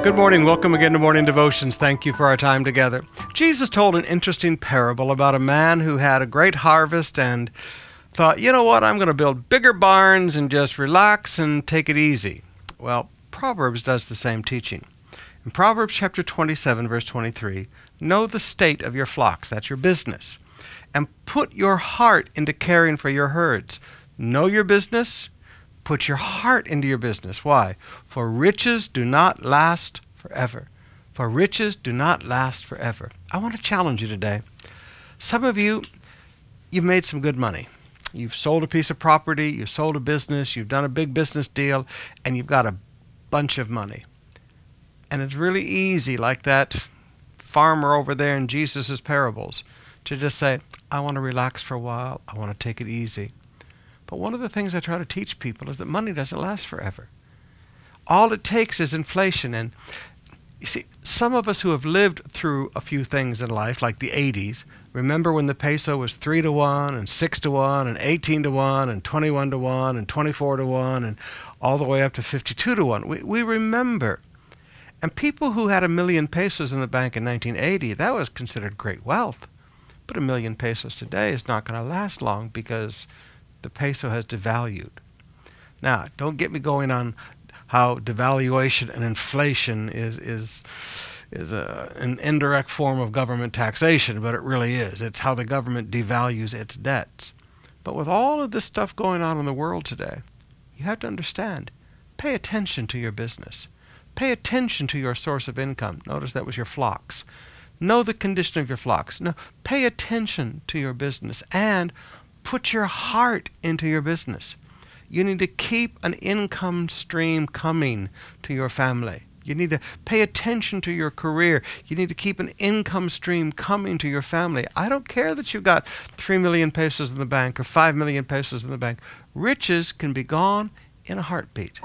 Good morning. Welcome again to Morning Devotions. Thank you for our time together. Jesus told an interesting parable about a man who had a great harvest and thought, you know what, I'm going to build bigger barns and just relax and take it easy. Well, Proverbs does the same teaching. In Proverbs chapter 27, verse 23, know the state of your flocks, that's your business, and put your heart into caring for your herds. Know your business, Put your heart into your business. Why? For riches do not last forever. For riches do not last forever. I want to challenge you today. Some of you, you've made some good money. You've sold a piece of property, you've sold a business, you've done a big business deal, and you've got a bunch of money. And it's really easy, like that farmer over there in Jesus' parables, to just say, I want to relax for a while, I want to take it easy. But one of the things I try to teach people is that money doesn't last forever. All it takes is inflation. And you see, some of us who have lived through a few things in life, like the 80s, remember when the peso was 3 to 1, and 6 to 1, and 18 to 1, and 21 to 1, and 24 to 1, and all the way up to 52 to 1. We, we remember. And people who had a million pesos in the bank in 1980, that was considered great wealth. But a million pesos today is not going to last long because the peso has devalued. Now, don't get me going on how devaluation and inflation is is is a, an indirect form of government taxation, but it really is. It's how the government devalues its debts. But with all of this stuff going on in the world today, you have to understand, pay attention to your business. Pay attention to your source of income. Notice that was your flocks. Know the condition of your flocks. No, pay attention to your business and put your heart into your business. You need to keep an income stream coming to your family. You need to pay attention to your career. You need to keep an income stream coming to your family. I don't care that you've got 3 million pesos in the bank or 5 million pesos in the bank. Riches can be gone in a heartbeat.